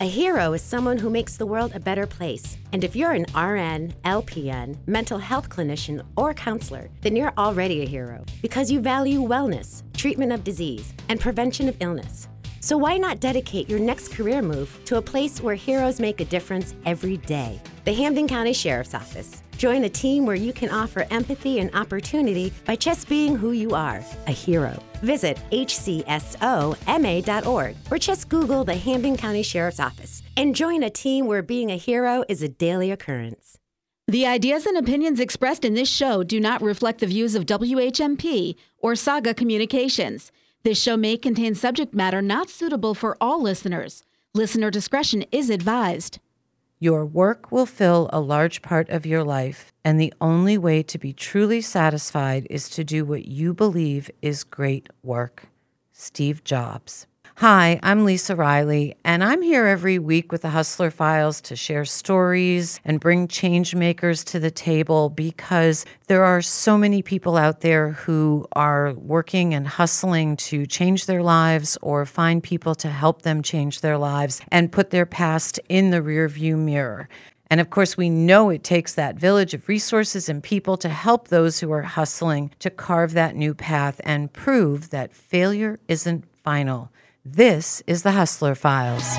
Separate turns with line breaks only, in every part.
A hero is someone who makes the world a better place. And if you're an RN, LPN, mental health clinician, or counselor, then you're already a hero because you value wellness, treatment of disease, and prevention of illness. So why not dedicate your next career move to a place where heroes make a difference every day? The Hampden County Sheriff's Office. Join a team where you can offer empathy and opportunity by just being who you are a hero. Visit hcsoma.org or just Google the Hampden County Sheriff's Office and join a team where being a hero is a daily occurrence.
The ideas and opinions expressed in this show do not reflect the views of WHMP or Saga Communications. This show may contain subject matter not suitable for all listeners. Listener discretion is advised.
Your work will fill a large part of your life, and the only way to be truly satisfied is to do what you believe is great work. Steve Jobs. Hi, I'm Lisa Riley, and I'm here every week with the Hustler Files to share stories and bring change makers to the table because there are so many people out there who are working and hustling to change their lives or find people to help them change their lives and put their past in the rearview mirror. And of course, we know it takes that village of resources and people to help those who are hustling to carve that new path and prove that failure isn't final. This is the Hustler Files.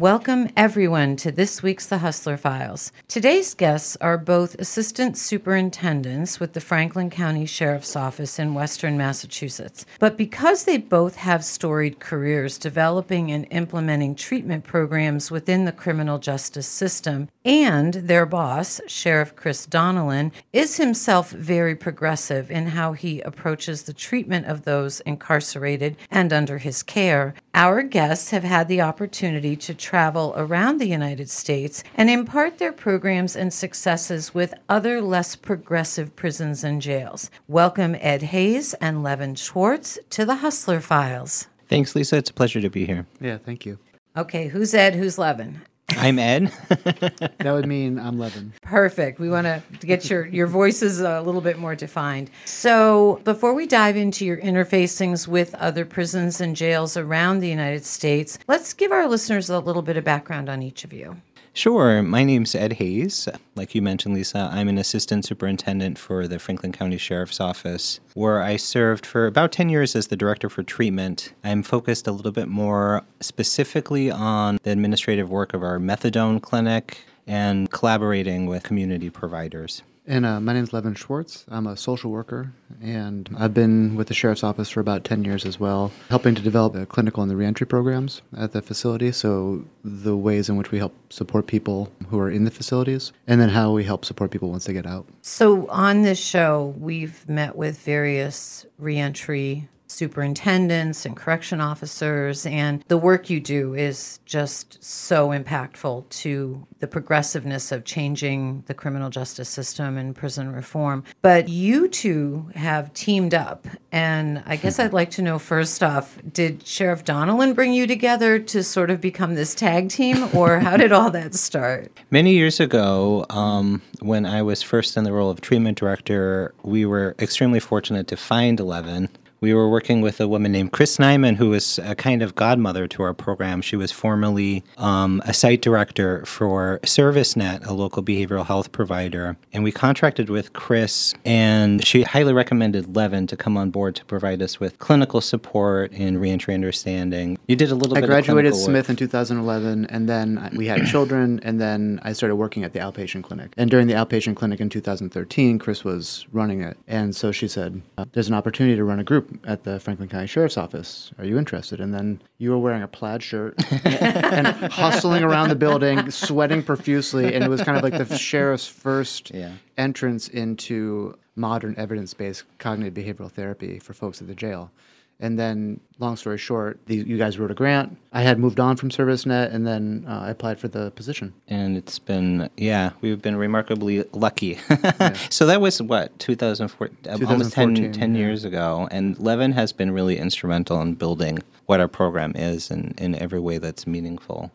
Welcome, everyone, to this week's The Hustler Files. Today's guests are both assistant superintendents with the Franklin County Sheriff's Office in Western Massachusetts. But because they both have storied careers developing and implementing treatment programs within the criminal justice system, and their boss, Sheriff Chris Donnellan, is himself very progressive in how he approaches the treatment of those incarcerated and under his care, our guests have had the opportunity to travel around the United States and impart their programs and successes with other less progressive prisons and jails. Welcome Ed Hayes and Levin Schwartz to the Hustler Files.
Thanks, Lisa. It's a pleasure to be here.
Yeah, thank you.
Okay, who's Ed? Who's Levin?
I'm Ed.
that would mean I'm Levin.
Perfect. We want to get your, your voices a little bit more defined. So, before we dive into your interfacings with other prisons and jails around the United States, let's give our listeners a little bit of background on each of you.
Sure. My name's Ed Hayes. Like you mentioned, Lisa, I'm an assistant superintendent for the Franklin County Sheriff's Office, where I served for about 10 years as the director for treatment. I'm focused a little bit more specifically on the administrative work of our methadone clinic and collaborating with community providers.
And uh, my name is Levin Schwartz. I'm a social worker, and I've been with the Sheriff's Office for about 10 years as well, helping to develop the clinical and the reentry programs at the facility. So, the ways in which we help support people who are in the facilities, and then how we help support people once they get out.
So, on this show, we've met with various reentry superintendents and correction officers. And the work you do is just so impactful to the progressiveness of changing the criminal justice system and prison reform. But you two have teamed up. And I guess I'd like to know first off did Sheriff Donnellan bring you together to sort of become this tag team, or how did all that start?
Many years ago, um, when I was first in the role of treatment director, we were extremely fortunate to find Levin we were working with a woman named Chris Nyman, who was a kind of godmother to our program. She was formerly um, a site director for ServiceNet, a local behavioral health provider. And we contracted with Chris, and she highly recommended Levin to come on board to provide us with clinical support and reentry understanding. You did a little I
bit graduated Smith work.
in
2011, and then we had children, and then I started working at the outpatient clinic. And during the outpatient clinic in 2013, Chris was running it. And so she said, uh, There's an opportunity to run a group at the Franklin County Sheriff's Office. Are you interested? And then you were wearing a plaid shirt and, hustling around the building, sweating profusely. And it was kind of like the sheriff's first yeah. entrance into modern evidence based cognitive behavioral therapy for folks at the jail. And then, long story short, the, you guys wrote a grant. I had moved on from ServiceNet, and then uh, I applied for the position.
And it's been, yeah, we've been remarkably lucky. yeah. So that was what 2004, 2014,
almost
10, 10 yeah. years ago. And Levin has been really instrumental in building what our program is in, in every way that's meaningful.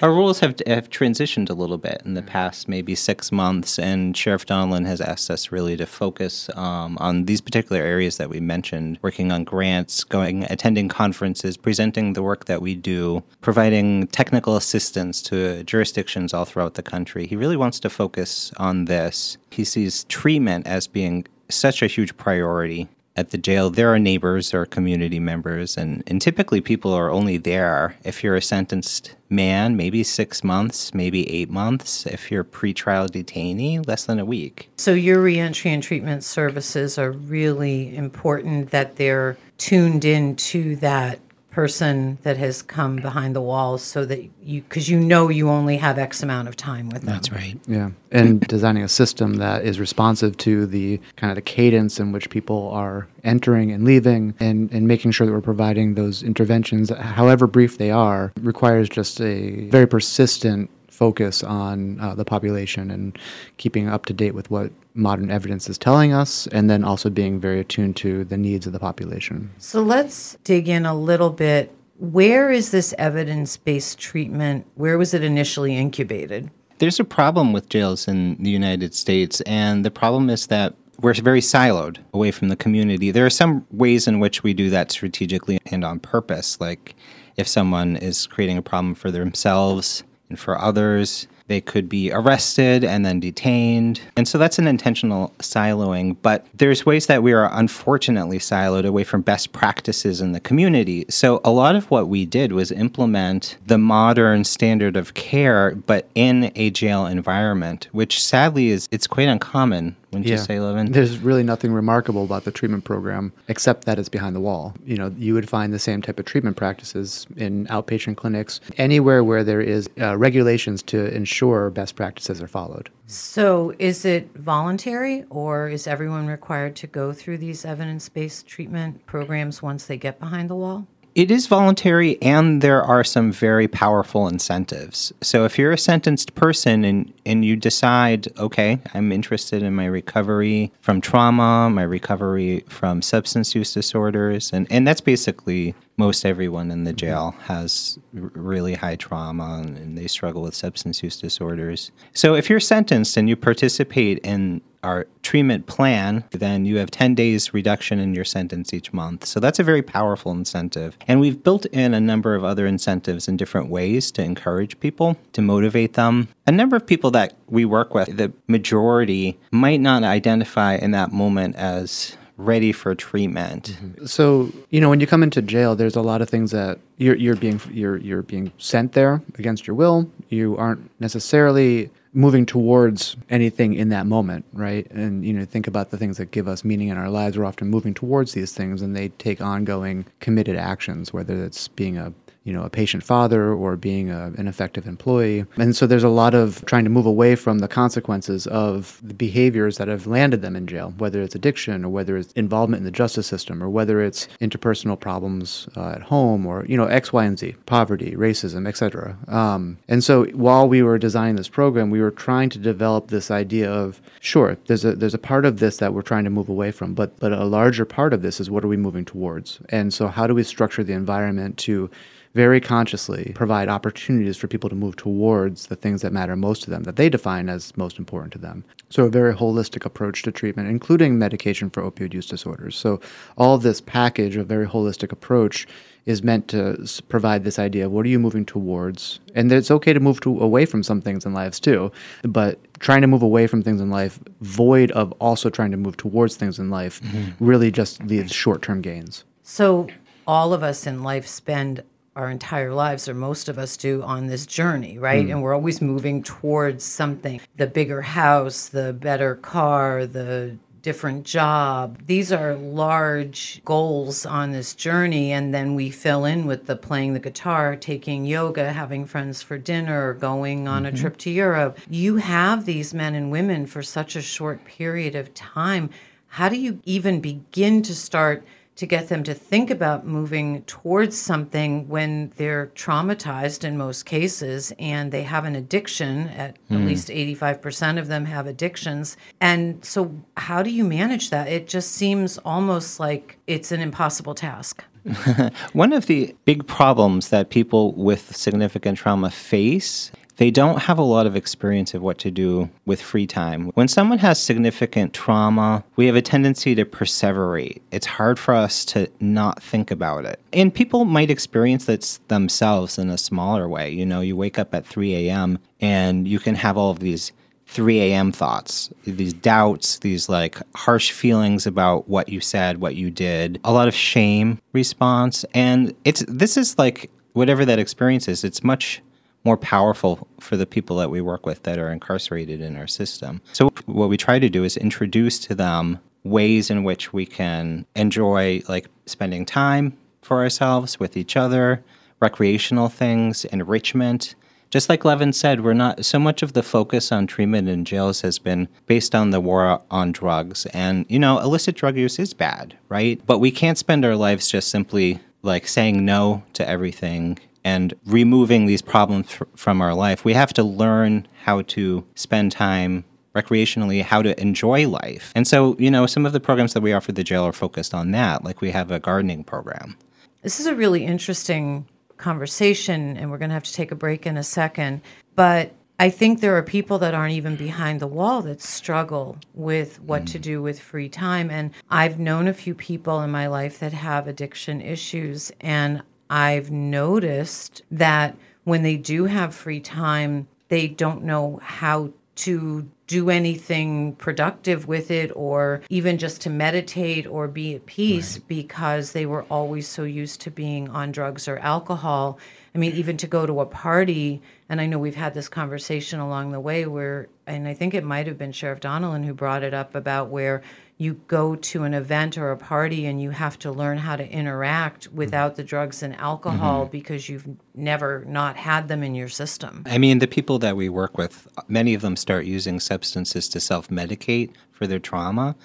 Our rules have, have transitioned a little bit in the past maybe six months, and Sheriff Donnellan has asked us really to focus um, on these particular areas that we mentioned: working on grants, going, attending conferences, presenting the work that we do, providing technical assistance to jurisdictions all throughout the country. He really wants to focus on this. He sees treatment as being such a huge priority at the jail, there are neighbors or community members, and, and typically people are only there if you're a sentenced man, maybe six months, maybe eight months. If you're pretrial detainee, less than a week.
So your reentry and treatment services are really important that they're tuned into that person that has come behind the walls so that you because you know you only have x amount of time with them
that's right
yeah and designing a system that is responsive to the kind of the cadence in which people are entering and leaving and, and making sure that we're providing those interventions however brief they are requires just a very persistent focus on uh, the population and keeping up to date with what modern evidence is telling us, and then also being very attuned to the needs of the population.
So let's dig in a little bit. Where is this evidence based treatment? Where was it initially incubated?
There's a problem with jails in the United States, and the problem is that we're very siloed away from the community. There are some ways in which we do that strategically and on purpose, like if someone is creating a problem for themselves, and for others, they could be arrested and then detained. And so that's an intentional siloing, but there's ways that we are unfortunately siloed away from best practices in the community. So a lot of what we did was implement the modern standard of care but in a jail environment, which sadly is it's quite uncommon wouldn't yeah. you say, Levin?
There's really nothing remarkable about the treatment program except that it's behind the wall. You know, you would find the same type of treatment practices in outpatient clinics, anywhere where there is uh, regulations to ensure best practices are followed.
So, is it voluntary or is everyone required to go through these evidence based treatment programs once they get behind the wall?
it is voluntary and there are some very powerful incentives. So if you're a sentenced person and and you decide, okay, I'm interested in my recovery from trauma, my recovery from substance use disorders and and that's basically most everyone in the mm-hmm. jail has r- really high trauma and, and they struggle with substance use disorders. So if you're sentenced and you participate in our treatment plan, then you have 10 days reduction in your sentence each month. So that's a very powerful incentive. And we've built in a number of other incentives in different ways to encourage people, to motivate them. A number of people that we work with, the majority might not identify in that moment as ready for treatment.
Mm-hmm. So, you know, when you come into jail, there's a lot of things that you're, you're being you're you're being sent there against your will. You aren't necessarily moving towards anything in that moment, right? And you know, think about the things that give us meaning in our lives. We're often moving towards these things, and they take ongoing committed actions, whether it's being a you know, a patient father or being a, an effective employee. And so there's a lot of trying to move away from the consequences of the behaviors that have landed them in jail, whether it's addiction or whether it's involvement in the justice system or whether it's interpersonal problems uh, at home or, you know, X, Y, and Z, poverty, racism, etc. Um, and so while we were designing this program, we were trying to develop this idea of, sure, there's a, there's a part of this that we're trying to move away from, but, but a larger part of this is what are we moving towards? And so how do we structure the environment to very consciously provide opportunities for people to move towards the things that matter most to them, that they define as most important to them. So, a very holistic approach to treatment, including medication for opioid use disorders. So, all this package of very holistic approach is meant to provide this idea of what are you moving towards and it's okay to move to, away from some things in lives too but trying to move away from things in life void of also trying to move towards things in life mm-hmm. really just leaves short-term gains
so all of us in life spend our entire lives, or most of us do, on this journey, right? Mm. And we're always moving towards something the bigger house, the better car, the different job. These are large goals on this journey. And then we fill in with the playing the guitar, taking yoga, having friends for dinner, going on mm-hmm. a trip to Europe. You have these men and women for such a short period of time. How do you even begin to start? to get them to think about moving towards something when they're traumatized in most cases and they have an addiction at, mm. at hmm. least 85% of them have addictions and so how do you manage that it just seems almost like it's an impossible task
one of the big problems that people with significant trauma face they don't have a lot of experience of what to do with free time. When someone has significant trauma, we have a tendency to perseverate. It's hard for us to not think about it. And people might experience this themselves in a smaller way. You know, you wake up at 3 a.m. and you can have all of these 3 a.m. thoughts, these doubts, these like harsh feelings about what you said, what you did, a lot of shame response. And it's this is like whatever that experience is, it's much more powerful for the people that we work with that are incarcerated in our system. So, what we try to do is introduce to them ways in which we can enjoy like spending time for ourselves with each other, recreational things, enrichment. Just like Levin said, we're not so much of the focus on treatment in jails has been based on the war on drugs. And, you know, illicit drug use is bad, right? But we can't spend our lives just simply like saying no to everything and removing these problems fr- from our life, we have to learn how to spend time recreationally how to enjoy life. And so, you know, some of the programs that we offer the jail are focused on that, like we have a gardening program.
This is a really interesting conversation, and we're going to have to take a break in a second. But I think there are people that aren't even behind the wall that struggle with what mm. to do with free time. And I've known a few people in my life that have addiction issues. And I've noticed that when they do have free time, they don't know how to do anything productive with it or even just to meditate or be at peace right. because they were always so used to being on drugs or alcohol. I mean, even to go to a party, and I know we've had this conversation along the way where, and I think it might have been Sheriff Donnellan who brought it up about where you go to an event or a party and you have to learn how to interact mm-hmm. without the drugs and alcohol mm-hmm. because you've never not had them in your system.
I mean, the people that we work with, many of them start using substances to self medicate for their trauma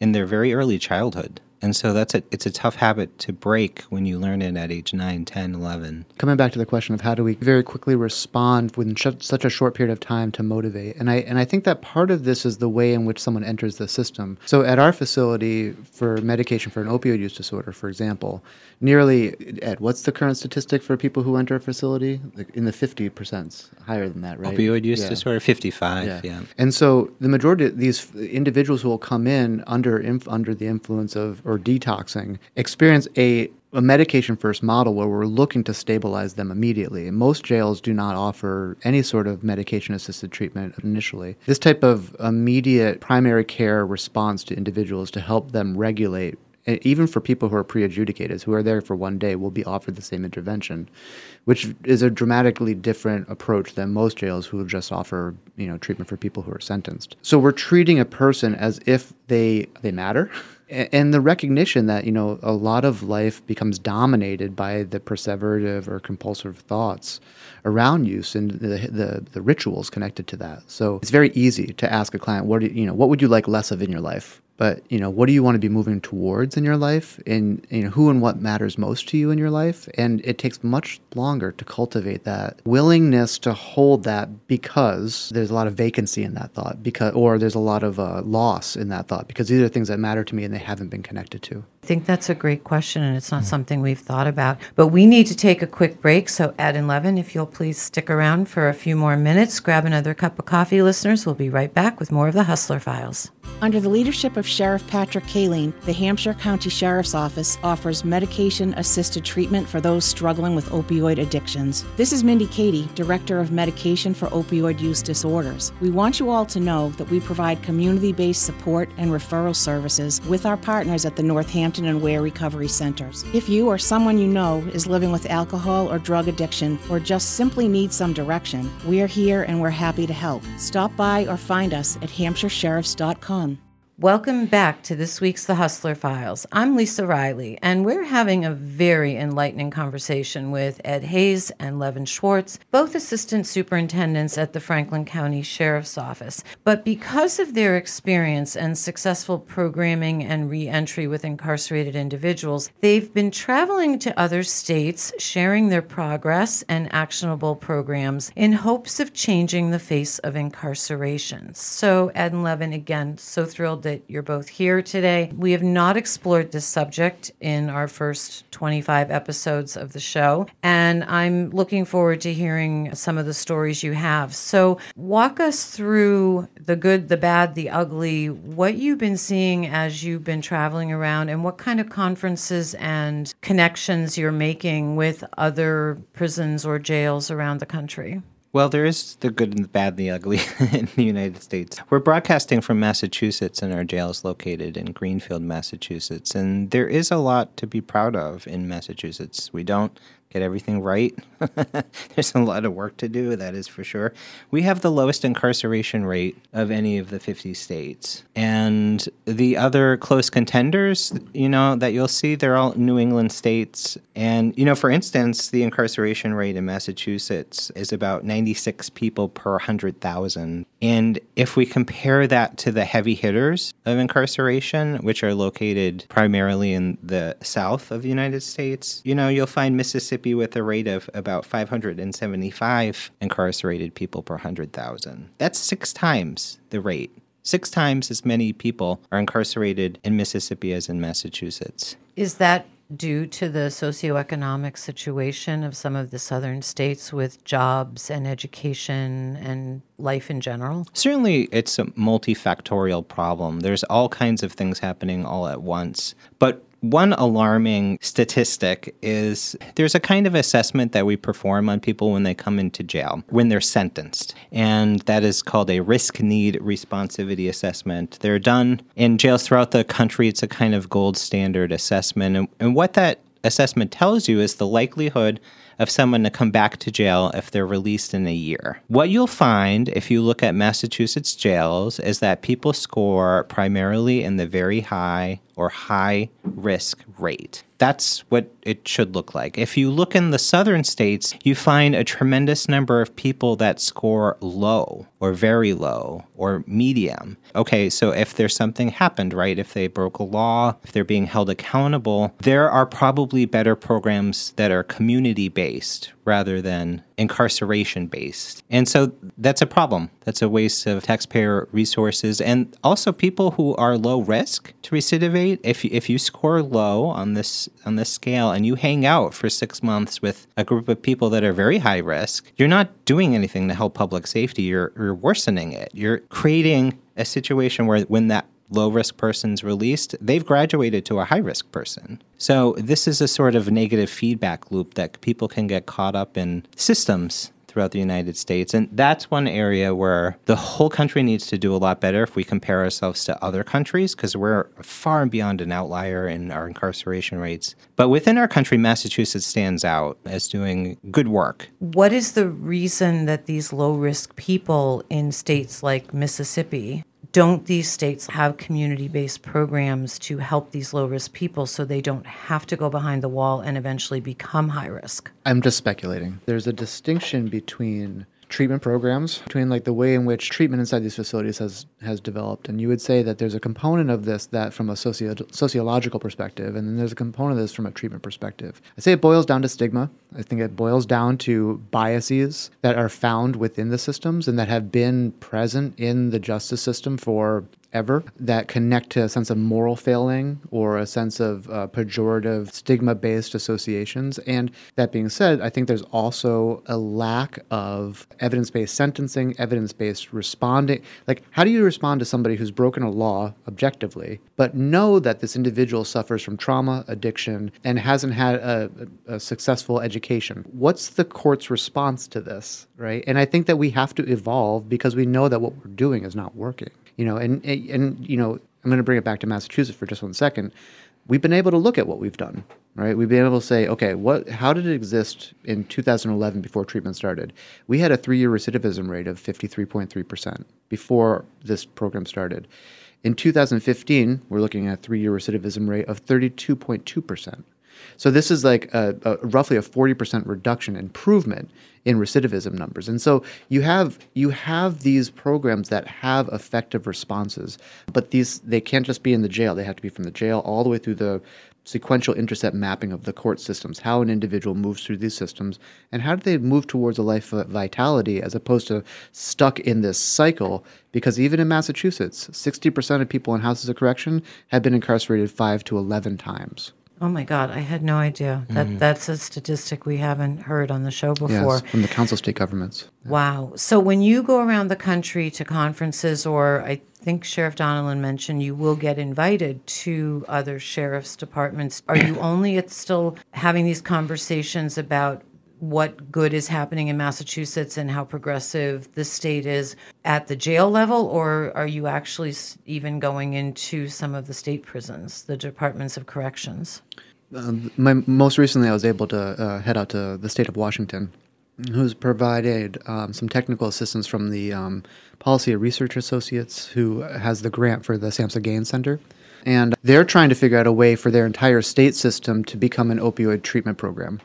in their very early childhood. And so that's a, it's a tough habit to break when you learn it at age 9, 10, 11.
Coming back to the question of how do we very quickly respond within sh- such a short period of time to motivate. And I and I think that part of this is the way in which someone enters the system. So at our facility for medication for an opioid use disorder, for example, nearly at what's the current statistic for people who enter a facility? Like in the 50% higher than that, right?
Opioid use yeah. disorder 55, yeah. yeah.
And so the majority of these individuals who will come in under inf- under the influence of or detoxing experience a a medication first model where we're looking to stabilize them immediately. most jails do not offer any sort of medication assisted treatment initially. This type of immediate primary care response to individuals to help them regulate, even for people who are pre adjudicated, who are there for one day, will be offered the same intervention, which is a dramatically different approach than most jails who just offer you know, treatment for people who are sentenced. So we're treating a person as if they, they matter. and the recognition that you know a lot of life becomes dominated by the perseverative or compulsive thoughts around use and the, the, the rituals connected to that. So it's very easy to ask a client, "What do you, you know? What would you like less of in your life?" but you know what do you want to be moving towards in your life and you know who and what matters most to you in your life and it takes much longer to cultivate that willingness to hold that because there's a lot of vacancy in that thought because or there's a lot of uh, loss in that thought because these are things that matter to me and they haven't been connected to
I think that's a great question, and it's not mm-hmm. something we've thought about. But we need to take a quick break. So, Ed and Levin, if you'll please stick around for a few more minutes, grab another cup of coffee, listeners. We'll be right back with more of the Hustler Files.
Under the leadership of Sheriff Patrick Cahillane, the Hampshire County Sheriff's Office offers medication assisted treatment for those struggling with opioid addictions. This is Mindy Katie, Director of Medication for Opioid Use Disorders. We want you all to know that we provide community based support and referral services with our partners at the Northampton. Washington and Ware Recovery Centers. If you or someone you know is living with alcohol or drug addiction or just simply needs some direction, we're here and we're happy to help. Stop by or find us at hampshiresheriffs.com.
Welcome back to this week's The Hustler Files. I'm Lisa Riley, and we're having a very enlightening conversation with Ed Hayes and Levin Schwartz, both assistant superintendents at the Franklin County Sheriff's Office. But because of their experience and successful programming and reentry with incarcerated individuals, they've been traveling to other states, sharing their progress and actionable programs in hopes of changing the face of incarceration. So, Ed and Levin, again, so thrilled that you're both here today. We have not explored this subject in our first 25 episodes of the show, and I'm looking forward to hearing some of the stories you have. So, walk us through the good, the bad, the ugly, what you've been seeing as you've been traveling around, and what kind of conferences and connections you're making with other prisons or jails around the country.
Well, there is the good and the bad and the ugly in the United States. We're broadcasting from Massachusetts, and our jail is located in Greenfield, Massachusetts. And there is a lot to be proud of in Massachusetts. We don't get everything right. There's a lot of work to do, that is for sure. We have the lowest incarceration rate of any of the 50 states. And the other close contenders, you know, that you'll see, they're all New England states. And, you know, for instance, the incarceration rate in Massachusetts is about 96 people per 100,000. And if we compare that to the heavy hitters of incarceration, which are located primarily in the south of the United States, you know, you'll find Mississippi with a rate of about 575 incarcerated people per 100,000. That's six times the rate. Six times as many people are incarcerated in Mississippi as in Massachusetts.
Is that due to the socioeconomic situation of some of the southern states with jobs and education and life in general?
Certainly, it's a multifactorial problem. There's all kinds of things happening all at once. But one alarming statistic is there's a kind of assessment that we perform on people when they come into jail, when they're sentenced. And that is called a risk need responsivity assessment. They're done in jails throughout the country. It's a kind of gold standard assessment. And, and what that assessment tells you is the likelihood of someone to come back to jail if they're released in a year. What you'll find if you look at Massachusetts jails is that people score primarily in the very high or high risk rate. That's what it should look like. If you look in the southern states, you find a tremendous number of people that score low or very low or medium. Okay, so if there's something happened, right? If they broke a law, if they're being held accountable, there are probably better programs that are community based based rather than incarceration based. And so that's a problem. That's a waste of taxpayer resources and also people who are low risk to recidivate. If if you score low on this on this scale and you hang out for 6 months with a group of people that are very high risk, you're not doing anything to help public safety. You're you're worsening it. You're creating a situation where when that low risk persons released, they've graduated to a high risk person. So this is a sort of negative feedback loop that people can get caught up in systems throughout the United States. And that's one area where the whole country needs to do a lot better if we compare ourselves to other countries, because we're far and beyond an outlier in our incarceration rates. But within our country, Massachusetts stands out as doing good work.
What is the reason that these low risk people in states like Mississippi don't these states have community based programs to help these low risk people so they don't have to go behind the wall and eventually become high risk?
I'm just speculating. There's a distinction between treatment programs between like the way in which treatment inside these facilities has has developed and you would say that there's a component of this that from a socio- sociological perspective and then there's a component of this from a treatment perspective i say it boils down to stigma i think it boils down to biases that are found within the systems and that have been present in the justice system for ever that connect to a sense of moral failing or a sense of uh, pejorative stigma based associations. And that being said, I think there's also a lack of evidence based sentencing, evidence based responding. Like, how do you respond to somebody who's broken a law objectively, but know that this individual suffers from trauma, addiction, and hasn't had a, a successful education? What's the court's response to this, right? And I think that we have to evolve because we know that what we're doing is not working you know, and and you know, I'm going to bring it back to Massachusetts for just one second. We've been able to look at what we've done, right? We've been able to say, okay, what, how did it exist in 2011 before treatment started? We had a three-year recidivism rate of 53.3% before this program started. In 2015, we're looking at a three-year recidivism rate of 32.2%. So this is like a, a roughly a 40% reduction improvement in recidivism numbers. And so you have you have these programs that have effective responses, but these they can't just be in the jail. They have to be from the jail all the way through the sequential intercept mapping of the court systems, how an individual moves through these systems, and how do they move towards a life of vitality as opposed to stuck in this cycle? Because even in Massachusetts, 60% of people in houses of correction have been incarcerated five to 11 times.
Oh my God, I had no idea. That mm. that's a statistic we haven't heard on the show before. Yes,
from the Council of State Governments. Yeah.
Wow. So when you go around the country to conferences or I think Sheriff Donnellan mentioned you will get invited to other sheriff's departments. Are you only at still having these conversations about what good is happening in Massachusetts and how progressive the state is at the jail level, or are you actually even going into some of the state prisons, the departments of corrections?
Uh, my, most recently, I was able to uh, head out to the state of Washington, who's provided um, some technical assistance from the um, Policy Research Associates, who has the grant for the SAMHSA Gain Center. And they're trying to figure out a way for their entire state system to become an opioid treatment program.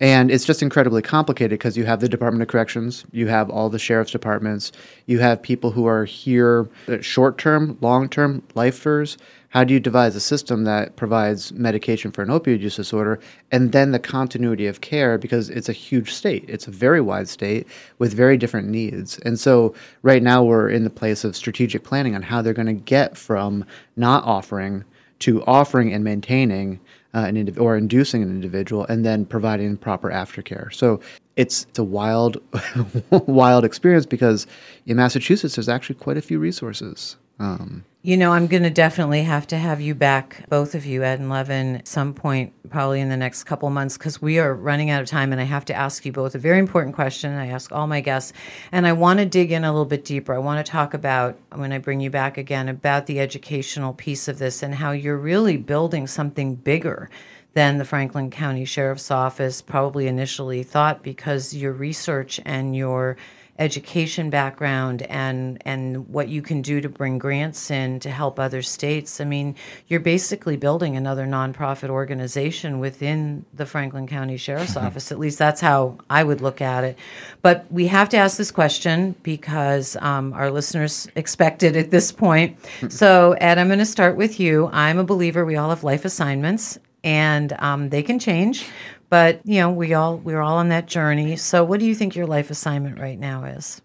And it's just incredibly complicated because you have the Department of Corrections, you have all the sheriff's departments, you have people who are here uh, short term, long term, lifers. How do you devise a system that provides medication for an opioid use disorder and then the continuity of care because it's a huge state? It's a very wide state with very different needs. And so right now we're in the place of strategic planning on how they're going to get from not offering to offering and maintaining uh, an indiv- or inducing an individual, and then providing proper aftercare. So it's, it's a wild, wild experience because in Massachusetts, there's actually quite a few resources.
Um, you know, I'm going to definitely have to have you back, both of you, Ed and Levin, at some point, probably in the next couple months, because we are running out of time. And I have to ask you both a very important question. I ask all my guests. And I want to dig in a little bit deeper. I want to talk about, when I bring you back again, about the educational piece of this and how you're really building something bigger than the Franklin County Sheriff's Office probably initially thought because your research and your education background and and what you can do to bring grants in to help other states. I mean, you're basically building another nonprofit organization within the Franklin County Sheriff's Office. At least that's how I would look at it. But we have to ask this question because um, our listeners expect it at this point. so, Ed, I'm going to start with you. I'm a believer we all have life assignments, and um, they can change. But you know, we all we're all on that journey. So, what do you think your life assignment right now is?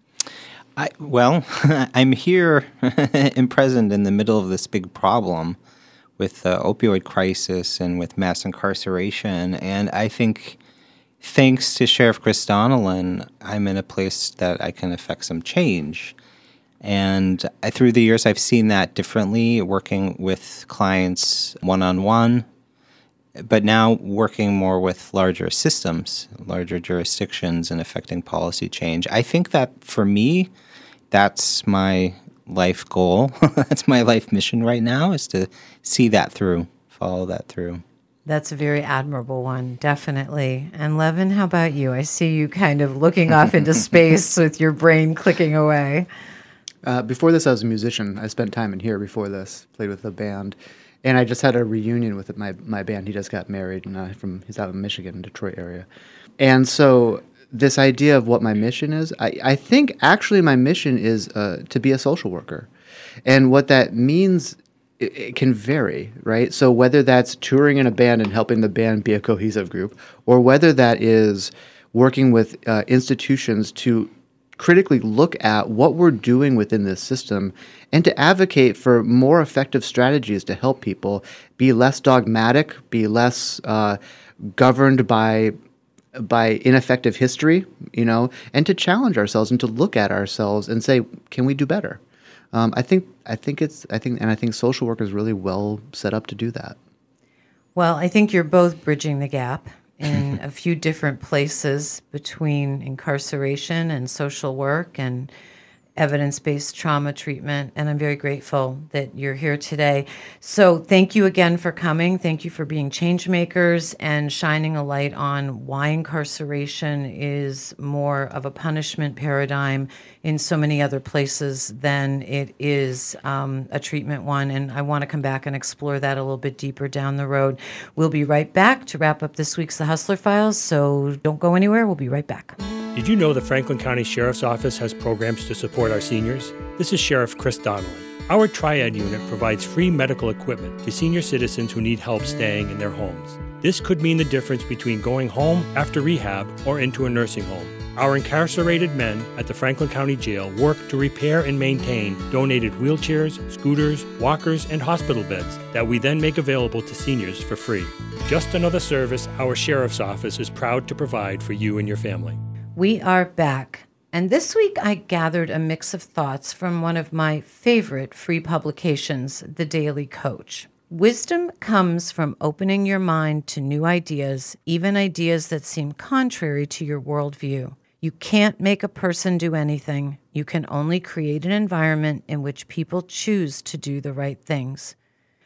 I, well, I'm here and present in the middle of this big problem with the opioid crisis and with mass incarceration. And I think, thanks to Sheriff Chris Donnellan, I'm in a place that I can affect some change. And I, through the years, I've seen that differently, working with clients one on one, but now working more with larger systems, larger jurisdictions, and affecting policy change. I think that for me, that's my life goal. that's my life mission right now is to see that through, follow that through.
That's a very admirable one, definitely. And Levin, how about you? I see you kind of looking off into space with your brain clicking away.
Uh, before this, I was a musician. I spent time in here before this, played with a band and I just had a reunion with my my band. He just got married, and I, uh, from he's out in Michigan, Detroit area, and so this idea of what my mission is, I, I think actually my mission is uh, to be a social worker, and what that means. It, can vary, right? So whether that's touring in a band and helping the band be a cohesive group, or whether that is working with uh, institutions to critically look at what we're doing within this system and to advocate for more effective strategies to help people be less dogmatic, be less uh, governed by by ineffective history, you know, and to challenge ourselves and to look at ourselves and say, can we do better? Um, I think I think it's I think and I think social work is really well set up to do that.
Well, I think you're both bridging the gap in a few different places between incarceration and social work and evidence based trauma treatment. And I'm very grateful that you're here today. So, thank you again for coming. Thank you for being change makers and shining a light on why incarceration is more of a punishment paradigm in so many other places than it is um, a treatment one. And I want to come back and explore that a little bit deeper down the road. We'll be right back to wrap up this week's The Hustler Files. So, don't go anywhere. We'll be right back.
Did you know the Franklin County Sheriff's Office has programs to support our seniors? This is Sheriff Chris Donnellan. Our Triad unit provides free medical equipment to senior citizens who need help staying in their homes. This could mean the difference between going home after rehab or into a nursing home. Our incarcerated men at the Franklin County Jail work to repair and maintain donated wheelchairs, scooters, walkers, and hospital beds that we then make available to seniors for free. Just another service our Sheriff's Office is proud to provide for you and your family.
We are back. And this week I gathered a mix of thoughts from one of my favorite free publications, The Daily Coach. Wisdom comes from opening your mind to new ideas, even ideas that seem contrary to your worldview. You can't make a person do anything. You can only create an environment in which people choose to do the right things.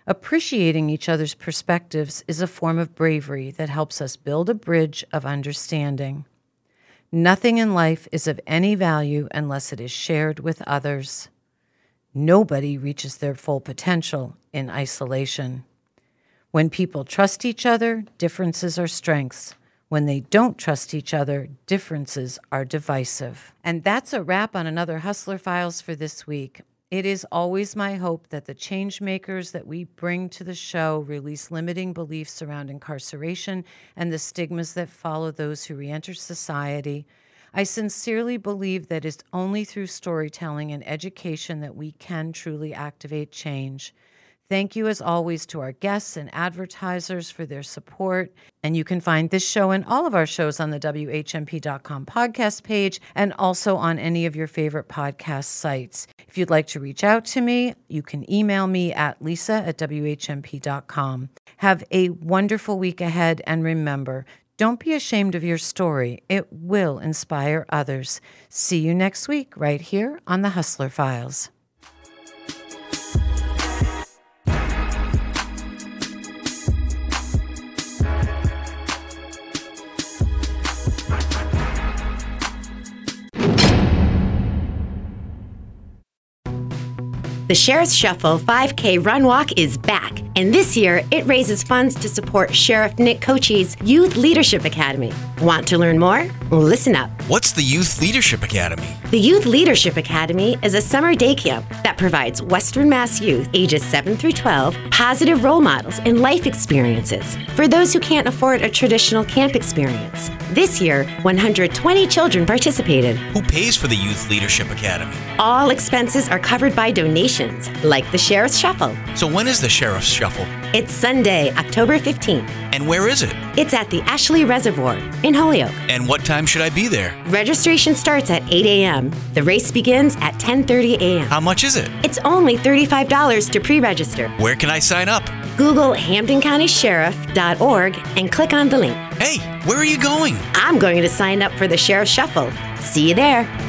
Appreciating each other's perspectives is a form of bravery that helps us build a bridge of understanding. Nothing in life is of any value unless it is shared with others. Nobody reaches their full potential in isolation. When people trust each other, differences are strengths. When they don't trust each other, differences are divisive. And that's a wrap on another Hustler Files for this week. It is always my hope that the change makers that we bring to the show release limiting beliefs around incarceration and the stigmas that follow those who reenter society. I sincerely believe that it's only through storytelling and education that we can truly activate change. Thank you, as always, to our guests and advertisers for their support. And you can find this show and all of our shows on the WHMP.com podcast page and also on any of your favorite podcast sites. If you'd like to reach out to me, you can email me at lisa at WHMP.com. Have a wonderful week ahead. And remember, don't be ashamed of your story, it will inspire others. See you next week, right here on the Hustler Files.
The Sheriff's Shuffle 5K Run Walk is back, and this year it raises funds to support Sheriff Nick Cocchi's Youth Leadership Academy. Want to learn more? Listen up.
What's the Youth Leadership Academy?
The Youth Leadership Academy is a summer day camp that provides Western Mass youth ages 7 through 12 positive role models and life experiences for those who can't afford a traditional camp experience. This year, 120 children participated.
Who pays for the Youth Leadership Academy?
All expenses are covered by donations traditions, like the Sheriff's Shuffle.
So, when is the Sheriff's Shuffle?
It's Sunday, October 15th.
And where is it?
It's at the Ashley Reservoir in Holyoke.
And what time should I be there?
Registration starts at 8 a.m. The race begins at 10:30 a.m.
How much is it?
It's only $35 to pre-register.
Where can I sign up?
Google HampdenCountySheriff.org and click on the link.
Hey, where are you going?
I'm going to sign up for the Sheriff Shuffle. See you there.